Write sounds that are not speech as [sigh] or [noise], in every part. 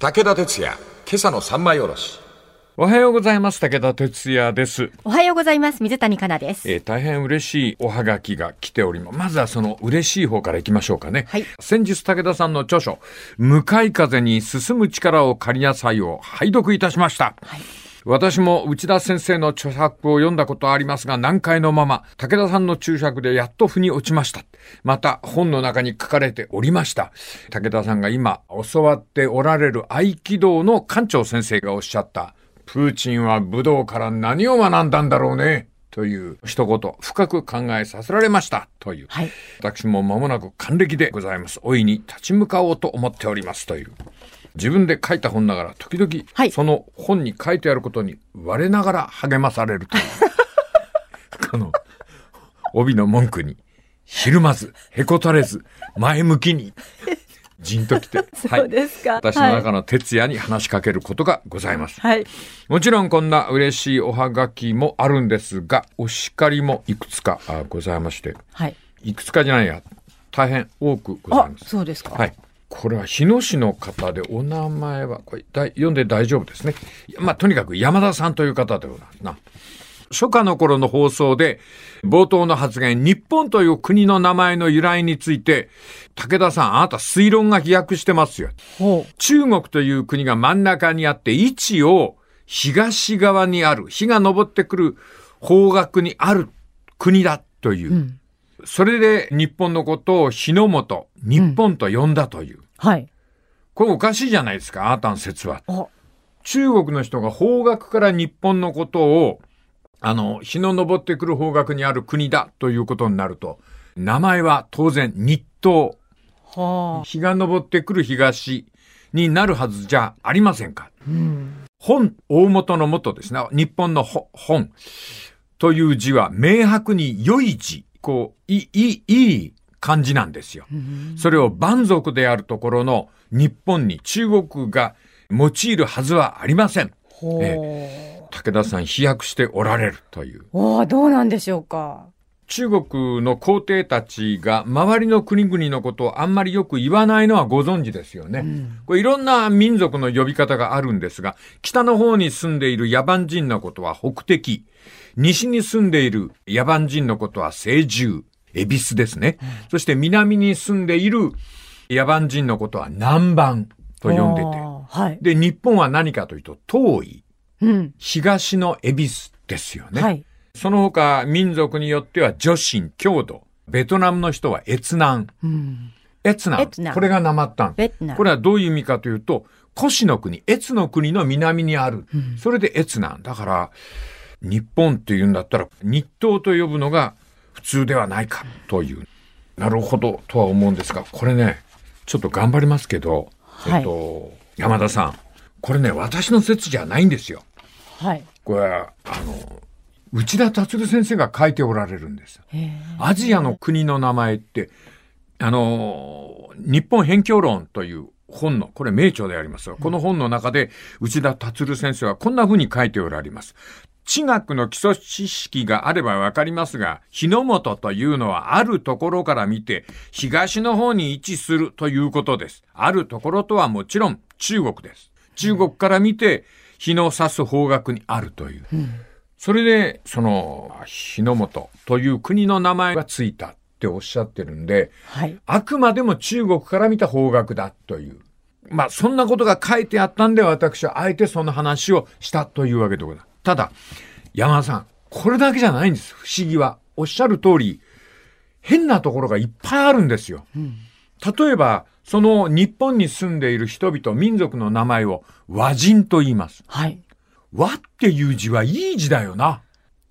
武田鉄矢、今朝の三枚おろし。おはようございます。武田哲也です。おはようございます。水谷香奈です。えー大変嬉しいおはがきが来ております。まずはその嬉しい方からいきましょうかね。はい先日武田さんの著書、向かい風に進む力を借りなさいを拝読いたしました。私も内田先生の著作を読んだことありますが、難解のまま、武田さんの注釈でやっと腑に落ちました。また、本の中に書かれておりました。武田さんが今、教わっておられる合気道の館長先生がおっしゃった、プーチンは武道から何を学んだんだろうね。という一言、深く考えさせられました。という。はい私も間もなく還暦でございます。大いに立ち向かおうと思っております。という。自分で書いた本ながら、時々、はいその本に書いてあることに、我ながら励まされるという。[laughs] この、帯の文句に、ひるまず、へこたれず、前向きに、じんときて、[laughs] そうですか私の中の徹夜に話しかけることがございます。はい。もちろんこんな嬉しいおはがきもあるんですが、お叱りもいくつかあございまして、はい。いくつかじゃないや、大変多くございあま、す。そうですか。はい。これは日野市の方でお名前は、これ読んで大丈夫ですね。まあ、とにかく山田さんという方でございますな。初夏の頃の放送で、冒頭の発言、日本という国の名前の由来について、武田さん、あなた推論が飛躍してますよ。ほ中国という国が真ん中にあって、位置を東側にある、日が昇ってくる方角にある国だという。う。うん。それで日本のことを日の本、日本と呼んだという。はい。これおかしいじゃないですか、あなたの説は。あ、中国の人が方角から日本のことを、あの、日の昇ってくる方角にある国だということになると、名前は当然日東、はあ。日が昇ってくる東になるはずじゃありませんか。うん。本、大元の元ですね。日本のほ本という字は明白に良い字、こう、いい、いい漢字なんですよ。それを蛮族であるところの日本に中国が用いるはずはありません。ほう。武田さん飛躍しておられるという。おーどうなんでしょうか。中国の皇帝たちが周りの国々のことをあんまりよく言わないのはご存知ですよね。これいろんな民族の呼び方があるんですが、北の方に住んでいる野蛮人のことは北敵、西に住んでいる野蛮人のことは清獣、恵比寿ですね。そして南に住んでいる野蛮人のことは南蛮と呼んでて。はい。で、日本は何かというと、遠い、うん。東の恵比寿ですよね。はい。その他、民族によっては、女神、郷土。ベトナムの人は越南。うん。越南。これがなまったんこれはどういう意味かというと、古紙の国、越の国の南にある。それで越南。だから、日本っていうんだったら、日東と呼ぶのが普通ではないか、という。なるほど、とは思うんですが、これね、ちょっと頑張りますけど、はいえっと、山田さん。これね、私の説じゃないんですよ。はい。これは、あの、内田達先生が書いておられるんです。アジアの国の名前って、あの、日本辺境論という本の、これ名著でありますが、この本の中で内田達先生はこんな風に書いておられます。地学の基礎知識があればわかりますが、日の本というのはあるところから見て、東の方に位置するということです。あるところとはもちろん中国です。中国から見て、日の差す方角にあるという。それで、その、日の本という国の名前がついたっておっしゃってるんで、はい。あくまでも中国から見た方角だという。まあ、そんなことが書いてあったんで、私はあえてその話をしたというわけでございます。ただ、山田さん、これだけじゃないんです。不思議は。おっしゃる通り、変なところがいっぱいあるんですよ。例えば、その日本に住んでいる人々、民族の名前を和人と言います。はい。和っていう字はいい字だよな。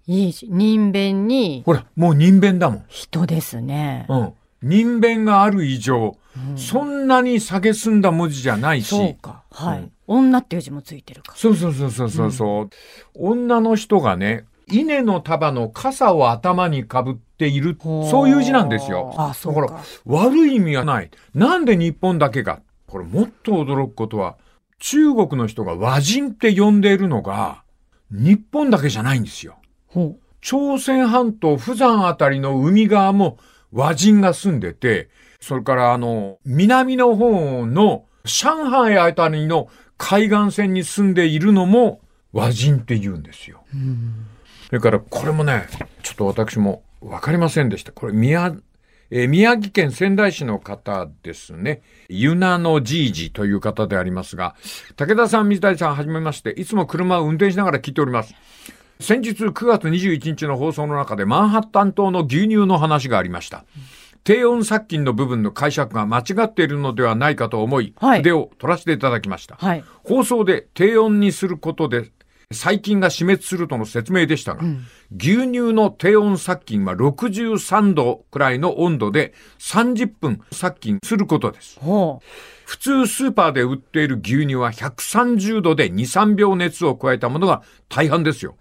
いいし、人弁にほら、もう人弁だもん。人ですね。うん。人弁がある以上、そんなに蔑んだ文字じゃないし。そうか。はい。うん女っていう字もついてるか。そうそうそうそうそうそう、女の人がね、稲の束の傘を頭にかぶっている、そういう字なんですよ。あそうかだから、悪い意味はない。なんで日本だけか。これもっと驚くことは、中国の人が和人って呼んでいるのが、日本だけじゃないんですよ。朝鮮半島、釜山あたりの海側も和人が住んでて、それからあの、南の方の上海あたりの海岸線に住んでいるのも和人って言うんですよ。それからこれもね、ちょっと私もわかりませんでした。これ宮、えー宮城県仙台市の方ですね。ゆなのじいじという方でありますが、武田さん、水谷さん、はじめまして、いつも車を運転しながら聞いております。先日9月21日の放送の中でマンハッタン島の牛乳の話がありました。低温殺菌の部分の解釈が間違っているのではないかと思い、はい筆を取らせていただきました。はい。放送で低温にすることで細菌が死滅するとの説明でしたが、牛乳の低温殺菌は63度くらいの温度で30分殺菌することです。ほ普通スーパーで売っている牛乳は130度で2、3秒熱を加えたものが大半ですよ。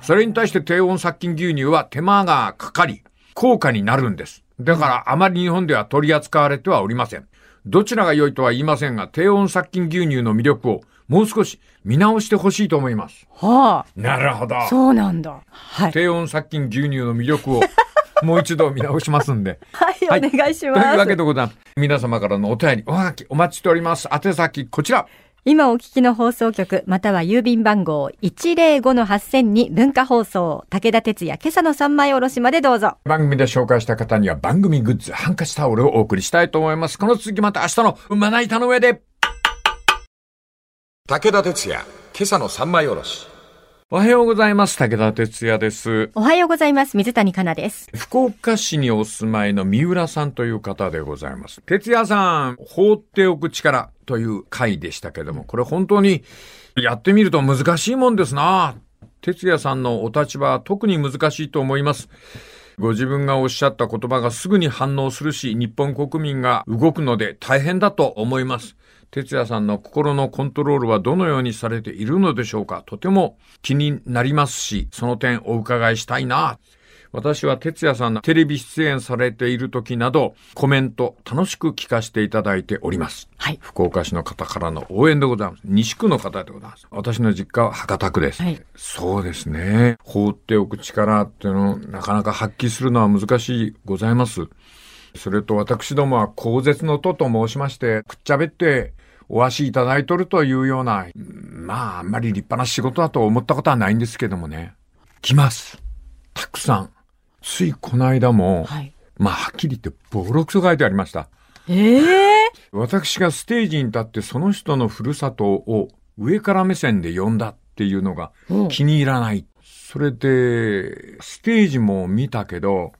それに対して低温殺菌牛乳は手間がかかり、高価になるんです。だからあまり日本では取り扱われてはおりません。どちらが良いとは言いませんが、低温殺菌牛乳の魅力をもう少し見直してほしいと思います。う。はなるほどあ。そうなんだ。はい。低温殺菌牛乳の魅力を [laughs] もう一度見直しますんで。はい、はいお願いしというますわけ。でございます。皆様からのお便り、おはがきお待ちしております。宛先、こちら。今お聞きの放送局、または郵便番号105-8000に文化放送、武田鉄矢今朝の三枚おろしまでどうぞ。番組で紹介した方には番組グッズ、ハンカチタオルをお送りしたいと思います。この続きまた明日のまな板の上で。武田鉄矢、今朝の三枚おろし。おはようございます。武田哲也です。おはようございます。水谷香奈です。福岡市にお住まいの三浦さんという方でございます。哲也さん、放っておく力という回でしたけども、これ本当にやってみると難しいもんですな。哲也さんのお立場は特に難しいと思います。ご自分がおっしゃった言葉がすぐに反応するし、日本国民が動くので大変だと思います。哲也さんの心のコントロールはどのようにされているのでしょうか？とても気になりますし、その点お伺いしたいな。私は哲也さんのテレビ出演されている時など、コメント楽しく聞かせていただいております。はい。福岡市の方からの応援でございます。西区の方でございます。私の実家は博多区です。はいそうですね。放っておく力っていうのをなかなか発揮するのは難しいございます。それと私どもは口舌のとと申しまして、くっちゃべってお足いただいとるというような、うんまああんまり立派な仕事だと思ったことはないんですけどもね。来ます。たくさん。ついこの間も、はい。まあはっきり言ってボロクソ書いてありました。ええ私がステージに立ってその人のふるさとを上から目線で呼んだっていうのがうん気に入らない。それで、ステージも見たけど、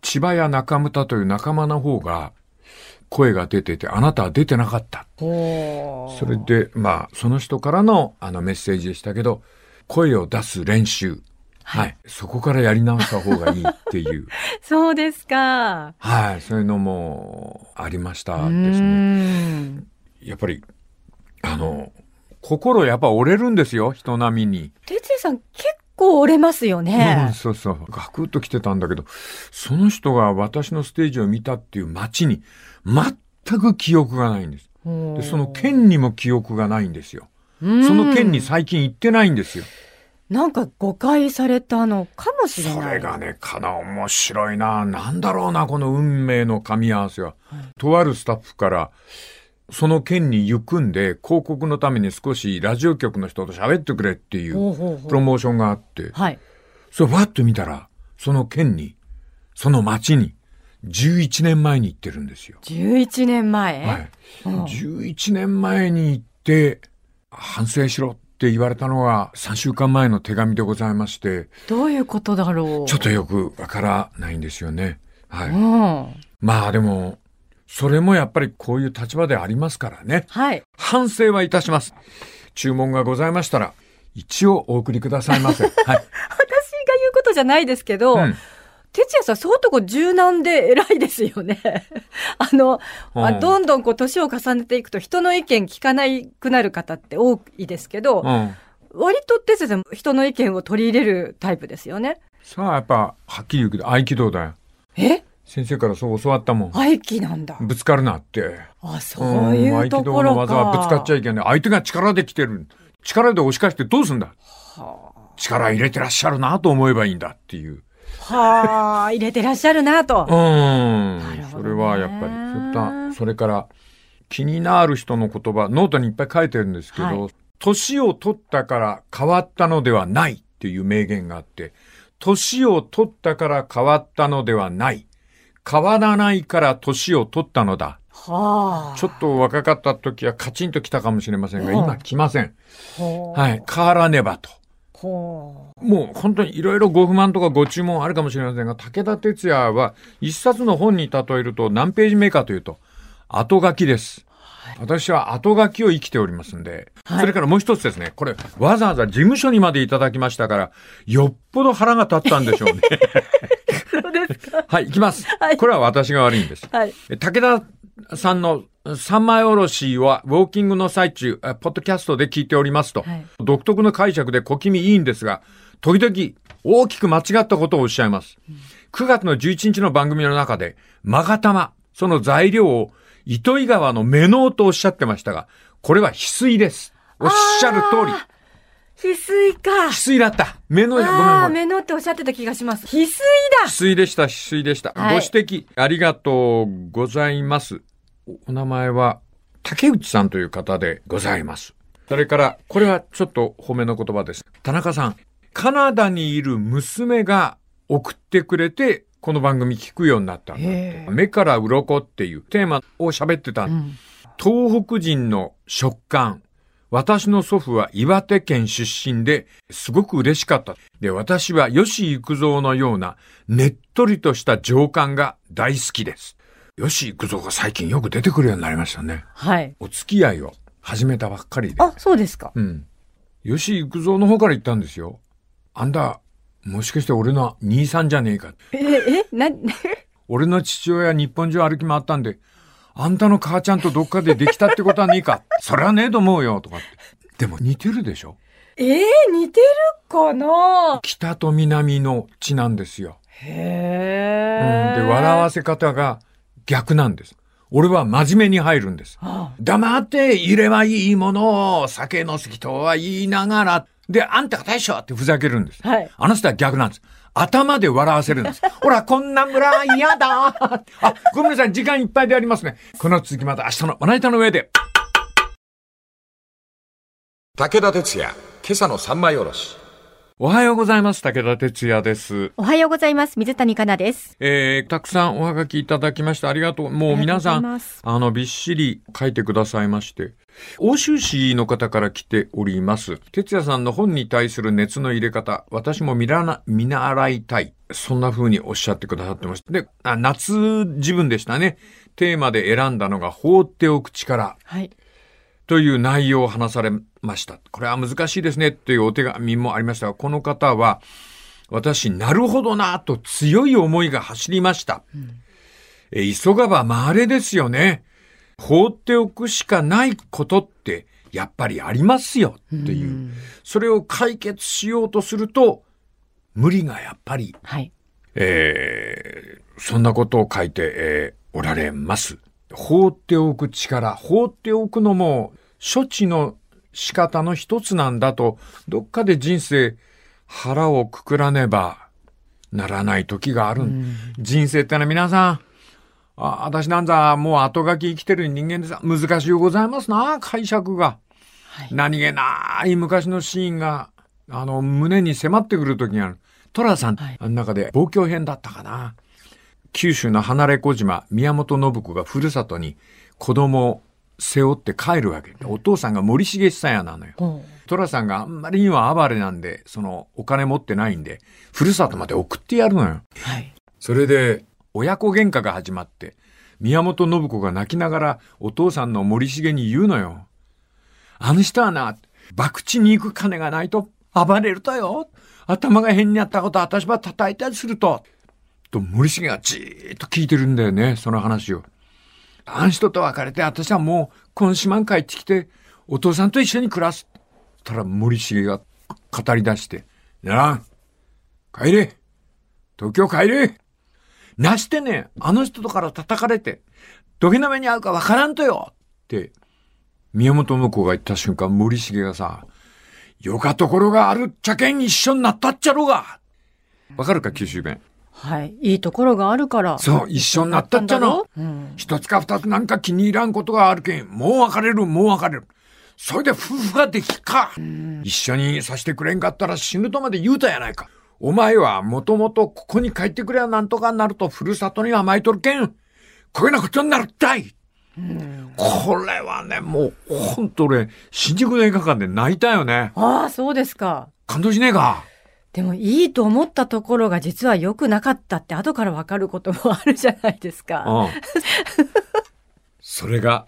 千葉や中村という仲間の方が声が出てて、あなたは出てなかった。それで、まあ、その人からのあのメッセージでしたけど、声を出す練習。はい。そこからやり直した方がいいっていう。[laughs] そうですか。はい。そういうのもありましたうですね。やっぱり、あの、心やっぱ折れるんですよ、人並みに。哲也さん結構折れますようんね。そうそう。ガクッと来てたんだけど、その人が私のステージを見たっていう街に全く記憶がないんです。で、その県にも記憶がないんですよ。うんその県に最近行ってないんですよ。なんか誤解されたのかもしれそない。れがね、かな、面白いな。なんだろうな、この運命の噛み合わせは。とあるスタッフから、その県に行くんで、広告のために少しラジオ局の人と喋ってくれっていうプロモーションがあって、はい。それわっと見たら、その県に、その町に、11年前に行ってるんですよ。11年前？はい。うん11年前に行って、反省しろって言われたのが3週間前の手紙でございまして、どういうことだろう？ちょっとよくわからないんですよね。はい。うん。まあでも、それもやっぱりこういう立場でありますからね。はい。反省はいたします。注文がございましたら、一応お送りくださいませ。[laughs] はい。私が言うことじゃないですけど、うん哲也さん、相当こう柔軟で偉いですよね。[laughs] あの、まあうんどんどんこう年を重ねていくと人の意見聞かなくなる方って多いですけど、うん。割と哲也さん人の意見を取り入れるタイプですよね。さあ、やっぱ、はっきり言うけど、合気道だよ。え？先生からそう教わったもん。愛機なんだ。ぶつかるなって。あ、そういんうところか。合気道の技はぶつかっちゃいけない。相手が力で来てる。力で押し返してどうすんだ？力入れてらっしゃるなと思えばいいんだっていう。はあ、入れてらっしゃるなとう。んそれはやっぱり、そういった、それから、気になる人の言葉、ノートにいっぱい書いてるんですけど、は年を取ったから変わったのではないっていう名言があって、年を取ったから変わったのではない。変わらないから年を取ったのだ。はあ。ちょっと若かった時はカチンときたかもしれませんが、うん今来ません。はい。変わらねばと。ほもう本当にいろいろご不満とかご注文あるかもしれませんが、武田鉄矢は一冊の本に例えると何ページ目かというと、後書きです。私は後書きを生きておりますんで、はいそれからもう一つですね、これわざわざ事務所にまでいただきましたから、よっぽど腹が立ったんでしょうね。う。[laughs] そうですか。はい、行きます。はいこれは私が悪いんです。はい。え武田さんの三枚おろしは、ウォーキングの最中、えポッドキャストで聞いておりますと、はい独特の解釈で小気味いいんですが、時々大きく間違ったことをおっしゃいます。9月の11日の番組の中で、マガタマ、その材料を糸魚川の目のとおっしゃってましたが、これは翡翠です。おっしゃる通り。翡翠か翡。翠だった。目の、ごめんああ、ごめん。目のっておっしゃってた気がします。翡翠翡翠でした、翡翠でした。はいご指摘ありがとうございます。おお名前は竹内さんという方でございます。それから、これはちょっと褒めの言葉です。田中さん、カナダにいる娘が送ってくれて、この番組聞くようになったんだって目から鱗っていうテーマを喋ってた。だ。うん。東北人の食感。私の祖父は岩手県出身ですごく嬉しかった。で、私は吉幾三のようなねっとりとした情感が大好きです。吉幾三が最近よく出てくるようになりましたね。はい。お付き合いを始めたばっかりで。あ、そうですか。うん。吉幾三の方から言ったんですよ。あんた、もしかして俺の兄さんじゃねえか。え、え、な、[laughs] 俺の父親日本中歩き回ったんで、あんたの母ちゃんとどっかでできたってことはねえか。[laughs] それはねえと思うよ、とかって。でも似てるでしょ？えー、似てるかな？北と南の地なんですよ。へえ。うん、で、笑わせ方が逆なんです。俺は真面目に入るんです。あ黙っていればいいものを酒の好きとは言いながら、で、あんたが大将ってふざけるんです。はいあの人は逆なんです。頭で笑わせるんです。[laughs] ほら、こんな村嫌だあ、ごめんなさい、時間いっぱいでありますね。この続きまた明日のまな板の上で。武田鉄矢、今朝の三枚おろし。おはようございます。武田哲也です。おはようございます。水谷香奈です。えー、たくさんおはがきいただきましてありがとう。もう皆さんあの、びっしり書いてくださいまして。欧州市の方から来ております。哲也さんの本に対する熱の入れ方、私も見らな、見習いたい。そんな風におっしゃってくださってました。で、あ夏自分でしたね。テーマで選んだのが放っておく力。はい。という内容を話されました。これは難しいですねっていうお手紙もありましたが、この方は、私、なるほどなと強い思いが走りました。え急がば回れですよね。放っておくしかないことって、やっぱりありますよっていう。それを解決しようとすると、無理がやっぱりはい。えーそんなことを書いて、えーおられます。放っておく力、放っておくのも処置の仕方の一つなんだと、どっかで人生腹をくくらねばならない時がある。人生ってのは皆さん、あ、私なんざもう後書き生きてる人間でさ、難しゅうございますな、解釈が。はい。何気ない昔のシーンが、あの、胸に迫ってくる時がある。トラさん、はいあの中で、望郷編だったかな。九州の離れ小島、宮本信子がふるさとに子供を背負って帰るわけ。お父さんが森重久彌なのよ。ほトラさんがあんまりには暴れなんで、その、お金持ってないんで、ふるさとまで送ってやるのよ。う。はい。それで、親子喧嘩が始まって、宮本信子が泣きながらお父さんの森重に言うのよ。あの人はな、博打に行く金がないと暴れるとよ。頭が変になったこと私は叩いたりすると。と森重がじーっと聞いてるんだよね、その話を。あの人と別れて私はもう今島に帰ってきてお父さんと一緒に暮らす。たら森重が語り出して、ならん。帰れ。東京帰れ。なしてね、あの人とから叩かれて、どげな目に遭うかわからんとよって、宮本向こうが言った瞬間、森重がさ、よかところがあるっちゃけん一緒になったっちゃろうがわかるか、九州弁。はい。いいところがあるから。そう一緒になったっちゃな一うん。一つか二つなんか気に入らんことがあるけん、もう別れる、もう別れる。それで夫婦ができっか。一緒にさせてくれんかったら死ぬとまで言うたやないか。お前はもともとここに帰ってくればなんとかなるとふるさとに甘えとるけん。こういうようなことになるったい。これはね、もう、ほんと俺、新宿の映画館で泣いたよね。ああ、そうですか。感動しねえか。でもいいと思ったところが実は良くなかったって後からわかることもあるじゃないですか。うん。それが、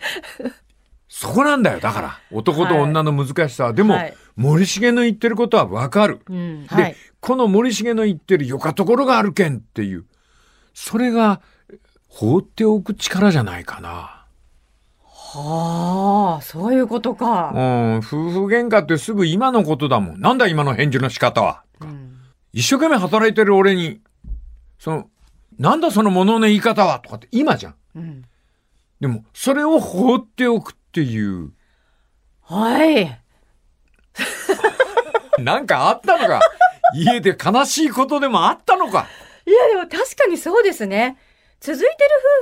そこなんだよ。だから、男と女の難しさは。でも、はい森重の言ってることはわかる。うん。で、はい。この森重の言ってるよかところがあるけんっていう、それが放っておく力じゃないかな。はあ、そういうことうか。ん、夫婦喧嘩ってすぐ今のことだもん。なんだ今の返事の仕方は。うん。一生懸命働いてる俺に、その、なんだその物の言い方は？とかって今じゃん。うん。でも、それを放っておくっていう、はい。[laughs] なんかあったのか？家で悲しいことでもあったのか？いや、でも確かにそうですね。続いてる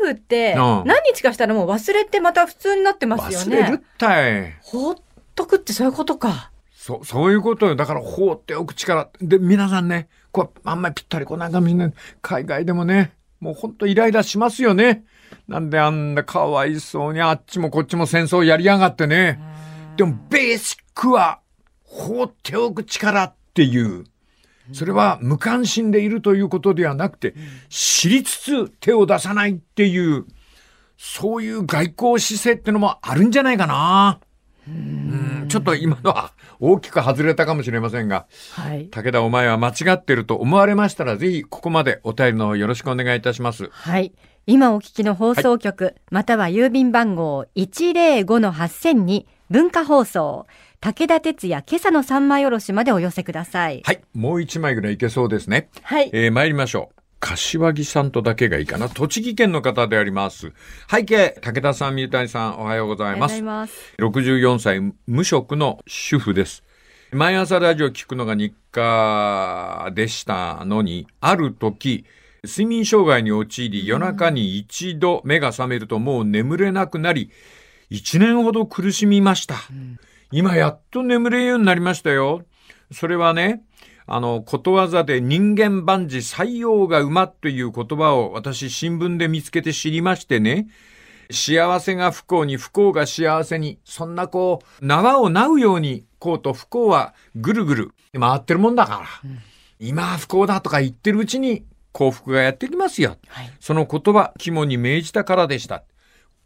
夫婦って、うん何日かしたらもう忘れてまた普通になってますよね。忘れるったい。ほっとくってそういうことか。そう、そういうことよ。だから放っておく力。で、皆さんね、こう、あんまりぴったりこなんかみんな、海外でもね、もうほんとイライラしますよね。なんであんなかわいそうにあっちもこっちも戦争やりやがってね。でもベーシックは放っておく力っていう。それは無関心でいるということではなくて、知りつつ手を出さないっていう、そういう外交姿勢ってのもあるんじゃないかな。うんちょっと今のは大きく外れたかもしれませんが、はい。武田お前は間違ってると思われましたら、ぜひここまでお便りの方よろしくお願いいたします。はい。今お聞きの放送局、または郵便番号105-8000に文化放送、武田鉄矢今朝の三枚おろしまでお寄せください。はい。もう一枚ぐらいいけそうですね。はい。えー参りましょう。柏木さんとだけがいいかな。栃木県の方であります。背景、武田さん、水谷さん、おはようございますありがとうござい。ます。64歳、無職の主婦です。毎朝ラジオ聞くのが日課でしたのに、ある時、睡眠障害に陥り、夜中に一度目が覚めるともう眠れなくなり、一年ほど苦しみました。今やっと眠れるようになりましたよ。それはね、あの、ことわざで人間万事採用が馬という言葉を私新聞で見つけて知りましてね、幸せが不幸に不幸が幸せに、そんなこう、縄をなうように、こうと不幸はぐるぐる回ってるもんだから、今は不幸だとか言ってるうちに幸福がやってきますよ。はい。その言葉、肝に銘じたからでした。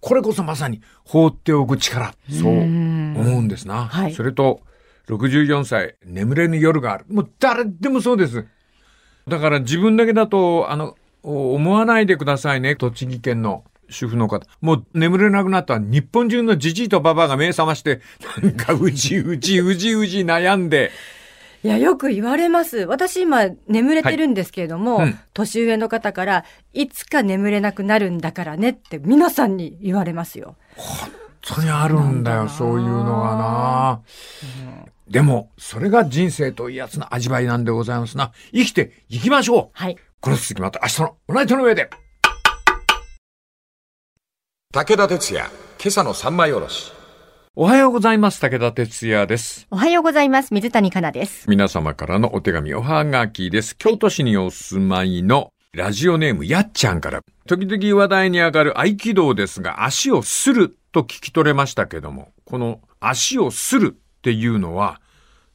これこそまさに放っておく力。そう思うんですな。はいそれと、64歳、眠れぬ夜がある。もう誰でもそうです。だから自分だけだと、あの、お思わないでくださいね。栃木県の主婦の方。もう眠れなくなったら日本中のじじいとばばが目覚まして、なんかうじうじうじうじ悩んで。いや、よく言われます。私今眠れてるんですけれども、はいうん年上の方から、いつか眠れなくなるんだからねって皆さんに言われますよ。本当にあるんだよ、そういうのがな。でも、それが人生というやつの味わいなんでございますな。生きていきましょうはい。この続きまた明日のおナイトの上で。武田鉄矢、今朝の三枚おろし。おはようございます。武田哲也です。おはようございます。水谷香奈です。皆様からのお手紙おはがきです。京都市にお住まいのラジオネームやっちゃんから、時々話題に上がる合気道ですが、足をすると聞き取れましたけども、この足をするっていうのは、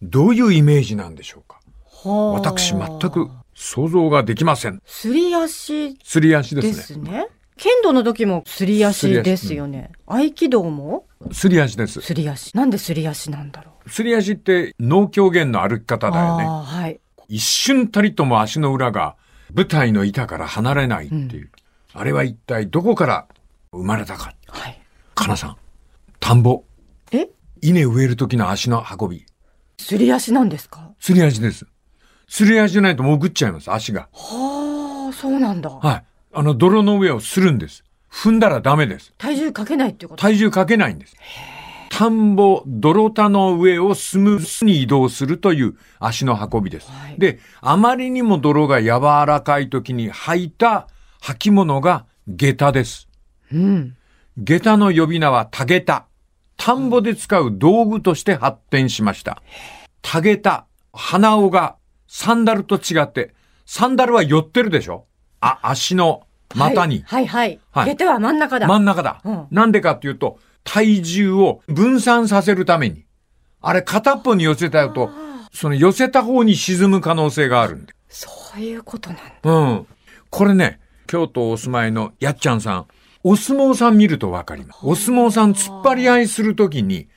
どういうイメージなんでしょうか？私全く想像ができません。すり足すり足でですすね。ね。剣道の時もすり足ですよね。合気道も？すり足です。すり足。なんですり足なんだろう。すり足って脳狂言の歩き方だよね。はい。一瞬たりとも足の裏が舞台の板から離れないっていう。あれは一体どこから生まれたか。はい。かなさん、田んぼ、え？稲植える時の足の運び。すり足なんですか？すり足です。すり足じゃないと潜っちゃいます、足が。はあ、そうなんだ。はい。あの泥の上をするんです。踏んだらダメです。体重かけないってこと？体重かけないんです。田んぼ、泥田の上をスムーズに移動するという足の運びです。はいで、あまりにも泥が柔らかい時に履いた履物が下駄です。うん。下駄の呼び名はタゲタ。田んぼで使う道具として発展しました。タゲタ、鼻緒がサンダルと違って、サンダルは寄ってるでしょ？あ、足の股に。はい、はい、ははいい。下手は真ん中だ。真ん中だ。うんなんでかっていうと、体重を分散させるために。あれ片っぽに寄せたと、その寄せた方に沈む可能性があるんで。そういうことなんだ。うん。これね、京都お住まいのやっちゃんさん、お相撲さん見るとわかります。お相撲さん突っ張り合いするときに、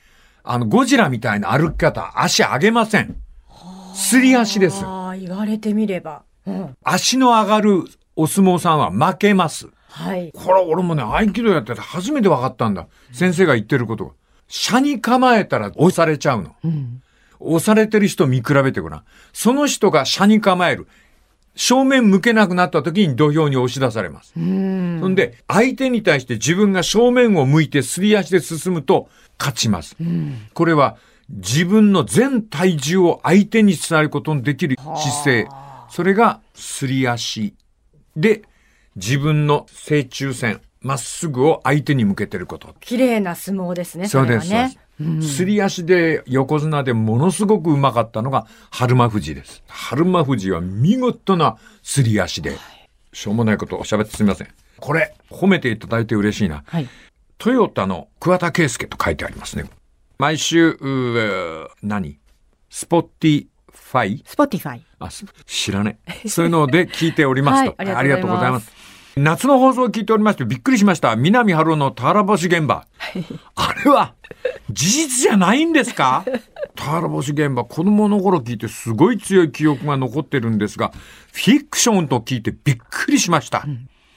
あの、ゴジラみたいな歩き方、足上げません。すり足です。ああ、言われてみれば。うん。足の上がるお相撲さんは負けます。はい。これ俺もね、合気道やってて初めて分かったんだ。先生が言ってることが。車に構えたら押されちゃうの。うん。押されてる人見比べてごらん。その人が車に構える。正面向けなくなった時に土俵に押し出されます。うん。そんで、相手に対して自分が正面を向いてすり足で進むと勝ちます。うん。これは自分の全体重を相手に伝えることのできる姿勢。それがすり足で自分の正中線、まっすぐを相手に向けてること。綺麗な相撲ですね。そうです。れはね。そうですすり足で横綱でものすごくうまかったのが日馬富士です。日馬富士は見事なすり足で、しょうもないことを喋ってすみません。これ、褒めていただいて嬉しいな。はい。トヨタの桑田佳祐と書いてありますね。毎週、何？ Spotify Spotify。あ、す知らねえ。そういうので聞いておりますと。[laughs] はいありがとうございます夏の放送を聞いておりましてびっくりしました。南春夫の田原星現場。あれは事実じゃないんですか？田原星現場、子供の頃聞いてすごい強い記憶が残ってるんですが、フィクションと聞いてびっくりしました。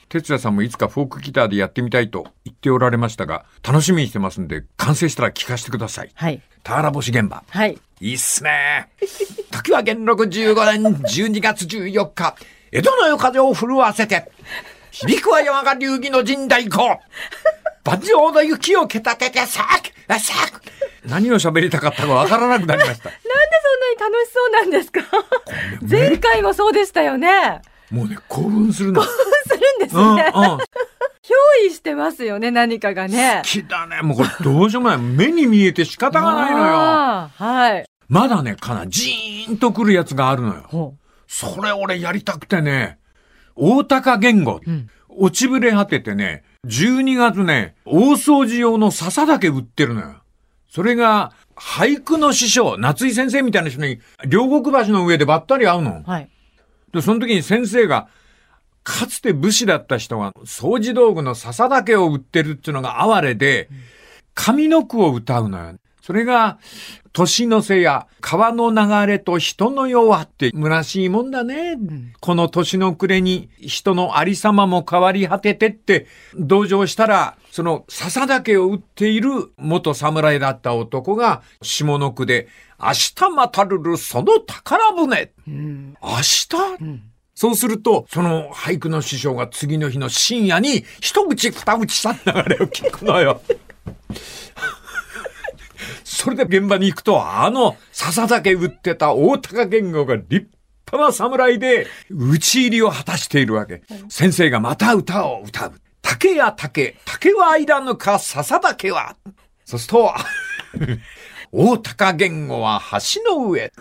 哲也さんもいつかフォークギターでやってみたいと言っておられましたが、楽しみにしてますんで、完成したら聞かせてください。はい。田原星現場。はい。いいっすね。[laughs] 時は元禄15年12月14日、江戸の夜風を震わせて、響くは山が流儀の陣太鼓。[laughs] 万丈の雪をけたてて、さく、さく。何を喋りたかったかわからなくなりました。[laughs] なんでそんなに楽しそうなんですか？前回もそうでしたよね。もうね、興奮するの。するんですうん、うん。憑依してますよね、何かがね。きだね。もうこれどうしようもない。[laughs] 目に見えて仕方がないのよ。はい。まだね、かな、ジーンとくるやつがあるのよ。ほそれ俺やりたくてね、大高言語、ん落ちぶれ果ててね、12月ね、大掃除用の笹だけ売ってるのよ。それが、俳句の師匠、夏井先生みたいな人に、両国橋の上でばったり会うのう。。はい。で、その時に先生が、かつて武士だった人が、掃除道具の笹だけを売ってるっていうのが哀れで、上の句を歌うのよ。それが、年の瀬や川の流れと人の世はって虚しいもんだね。この年の暮れに人のありさまも変わり果ててって同情したら、その笹だけを売っている元侍だった男が下の句で、明日またるるその宝船。うん。明日、そうすると、その俳句の師匠が次の日の深夜に一口二口さん流れを聞くのよ。それで現場に行くと、あの笹だけ売ってた大高言語が立派な侍で、討ち入りを果たしているわけ。先生がまた歌を歌う。竹や竹、竹はいらぬか、笹だけは。そうすると、大高言語は橋の上。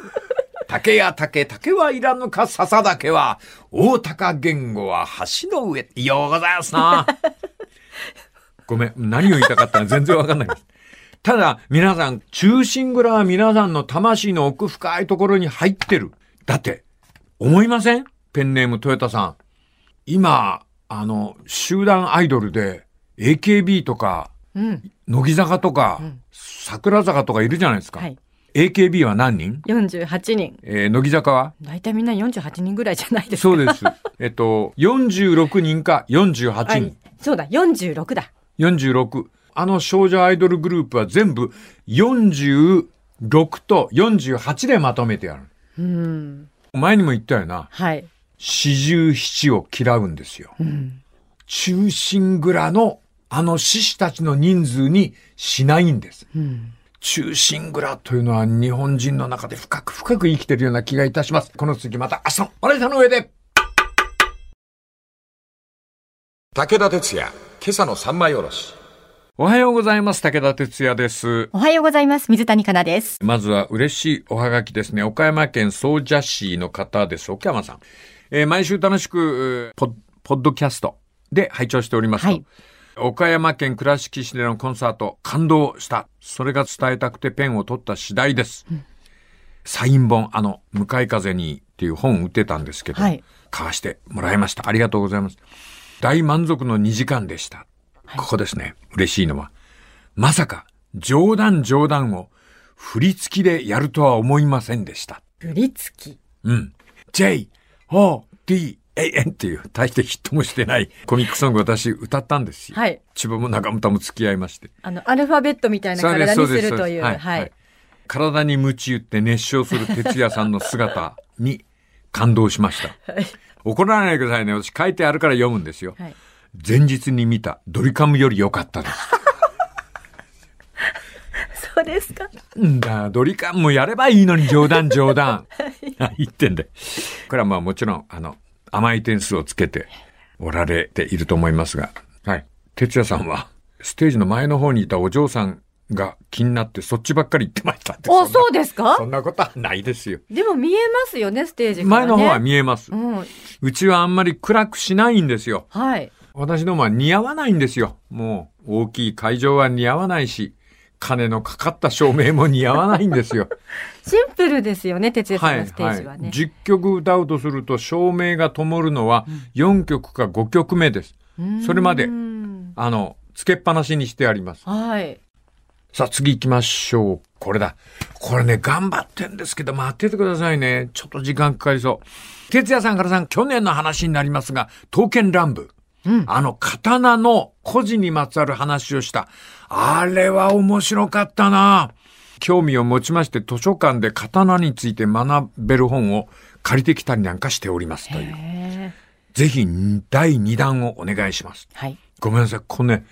竹や竹、竹はいらぬか、笹だけは、大高言語は橋の上。ようございますな。[laughs] ごめん、何を言いたかったの全然わかんないです。ただ、皆さん、中心蔵は皆さんの魂の奥深いところに入ってる。だって、思いません？ペンネームトヨタさん。今、あの、集団アイドルで、AKB とか、うん。乃木坂とか、桜坂とかいるじゃないですか。はい AKB は何人？48人。えー乃木坂は？大体みんな48人ぐらいじゃないですか。そうです。えっと、46人か48あ人。そうだ、46だ。46。あの少女アイドルグループは全部46と48でまとめてやる。うん。前にも言ったよな。はい。四十七を嫌うんですよ。うん。中心蔵のあの志士たちの人数にしないんです。うん。忠臣蔵というのは日本人の中で深く深く生きているような気がいたします。この続きまた明日のお姉さんの上で武田鉄矢、今朝の三枚おろし。おはようございます。武田哲也です。おはようございます。水谷香奈です。まずは嬉しいおはがきですね。岡山県総社市の方です。岡山さん。えー毎週楽しく、えーポッ、ポッドキャストで拝聴しておりますと。はい岡山県倉敷市でのコンサート、感動した。それが伝えたくてペンを取った次第です。サイン本、あの、向かい風にっていう本売ってたんですけど、はい買わしてもらいました。ありがとうございます。大満足の2時間でした。ここですね。嬉しいのは。まさか、冗談冗談を振り付きでやるとは思いませんでした。振り付き。うん。J, O, D, A, N っていう大してヒットもしてないコミックソングを私歌ったんですよ。はい。千葉も中村も付き合いまして。あの、アルファベットみたいな体にするという。はい。はい。体に鞭打って熱唱する哲也さんの姿に感動しました。[laughs] はい。怒らないでくださいね。私書いてあるから読むんですよ。はい。前日に見たドリカムより良かったです。[laughs] そうですか。んだ、ドリカムもやればいいのに冗談冗談。[laughs] 言ってんで。これはまあもちろん、あの、甘い点数をつけておられていると思いますが。はい。哲也さんは、ステージの前の方にいたお嬢さんが気になってそっちばっかり言ってましたって。あ、そうですか？そんなことはないですよ。でも見えますよね、ステージね。前の方は見えます。うん。うちはあんまり暗くしないんですよ。はい。私どもは似合わないんですよ。もう大きい会場は似合わないし、金のかかった照明も似合わないんですよ。[laughs] シンプルですよね、哲也さんのステージはね。10曲歌うとすると照明が灯るのは4曲か5曲目です。それまでうんあの、つけっぱなしにしてあります。はい。さあ次行きましょう。これだ。これね、頑張ってんですけど、待っててくださいね。ちょっと時間かかりそう。哲也さんからさん、去年の話になりますが、刀剣乱舞。あの、刀の古事にまつわる話をした。あれは面白かったな。興味を持ちまして、図書館で刀について学べる本を借りてきたりなんかしておりますという。へぜひ、第2弾をお願いします。ーはい。ごめんなさい。これね、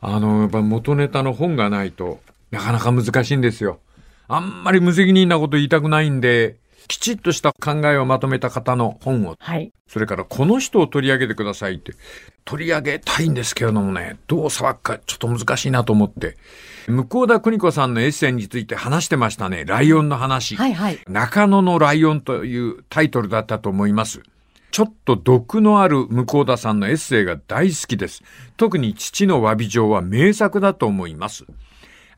あの、やっぱ元ネタの本がないとなかなか難しいんですよ。あんまり無責任なこと言いたくないんで、きちっとした考えをまとめた方の本を、はい。それからこの人を取り上げてくださいって、取り上げたいんですけれどもね、どう騒ぐかちょっと難しいなと思って、向田邦子さんのエッセイについて話してましたね。ライオンの話。はいはい。中野のライオンというタイトルだったと思います。ちょっと毒のある向田さんのエッセイが大好きです。特に父の詫び状は名作だと思います。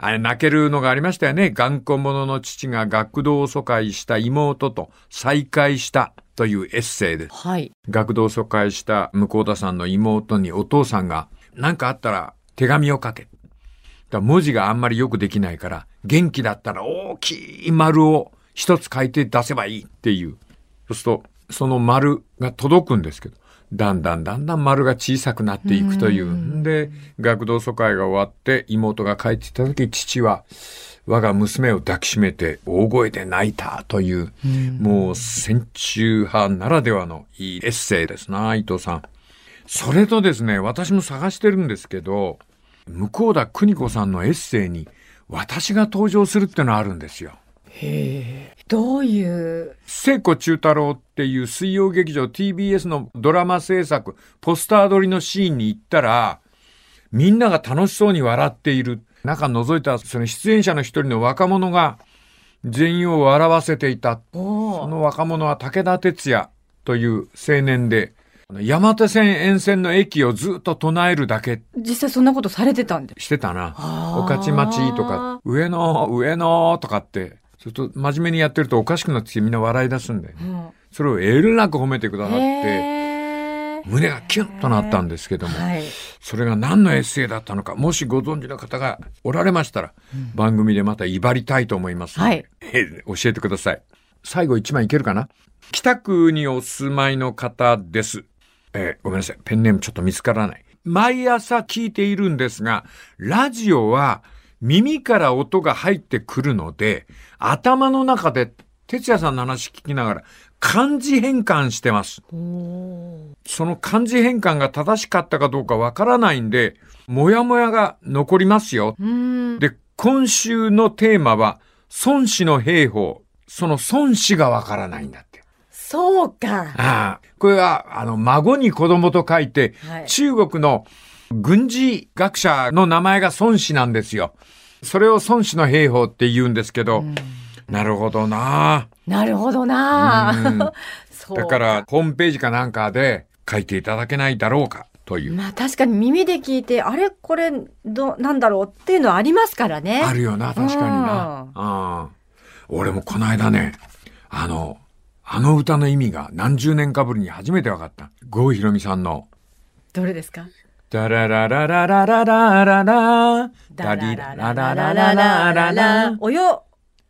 あれ、泣けるのがありましたよね。頑固者の父が学童疎開した妹と再会したというエッセイです。はい。学童疎開した向田さんの妹にお父さんが何かあったら手紙を書け。だ文字があんまりよくできないから、元気だったら大きい丸を一つ書いて出せばいいっていう。そうすると、その丸が届くんですけど、だんだんだんだん丸が小さくなっていくという。んで、学童疎開が終わって妹が帰ってきた時、父は我が娘を抱きしめて大声で泣いたという、もう戦中派ならではのいいエッセイですな、伊藤さん。それとですね、私も探してるんですけど、向田邦子さんのエッセイに私が登場するってのあるんですよ。どういう。聖子中太郎っていう水曜劇場 TBS のドラマ制作、ポスター撮りのシーンに行ったら、みんなが楽しそうに笑っている。中覗いたその出演者の一人の若者が全員を笑わせていた。その若者は武田鉄矢という青年で、山手線沿線の駅をずっと唱えるだけ実際そんなことされてたんでしてたな。御徒町とか、上野、上野とかって、それと真面目にやってるとおかしくなってきてみんな笑い出すんだよね。うんそれをえるなく褒めてくださって、胸がキュンとなったんですけども、はい。それが何のエッセイだったのか、もしご存知の方がおられましたら、番組でまた威張りたいと思いますので、はいえー教えてください。最後一枚いけるかな？北区にお住まいの方です。えーごめんなさい。ペンネームちょっと見つからない。毎朝聞いているんですが、ラジオは耳から音が入ってくるので、頭の中で哲也さんの話聞きながら漢字変換してます。その漢字変換が正しかったかどうかわからないんで、もやもやが残りますよ。うん。で、今週のテーマは、孫子の兵法。その孫子がわからないんだって。そうか。ああ。これは、あの、孫に子供と書いて、はい中国の軍事学者の名前が孫子なんですよ。それを孫子の兵法って言うんですけど、なるほどななるほどな [laughs] だから、ホームページかなんかで書いていただけないだろうかという。まあ確かに耳で聞いて、あれこれ、ど、なんだろうっていうのはありますからね。あるよな、確かにな。うん。俺もこの間ね、あの、あの歌の意味が何十年かぶりに初めて分かった。郷ひろみさんの、どれですか？ダラララララララララダリララララララララおよ、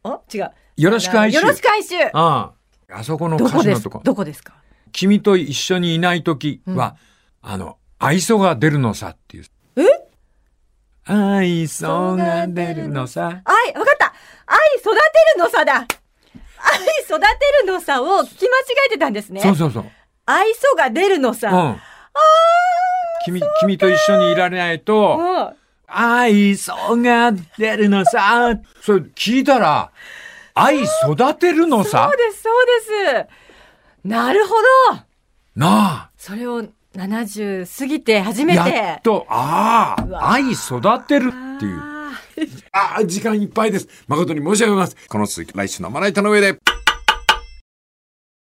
あ違う。よろしく哀愁よろしく哀愁。ああ。あそこの歌詞のとこ。どこですか？君と一緒にいないときは、あの、愛想が出るのさっていう。え？愛想が出るのさ。愛、わかった愛育てるの差だ愛育てるの差を聞き間違えてたんですね。そうそうそう。愛想が出るのう差。ん。君、君と一緒にいられないと、うん愛想が出るのさ。[laughs] それ聞いたら、愛育てるのさそう。です、そうです。なるほどなそれを70過ぎて初あ。めて。やっと、ああ、愛育てるっていう。あーああ、時間いっぱいです。誠に申し訳ございません。この続き、来週のまな板の上で。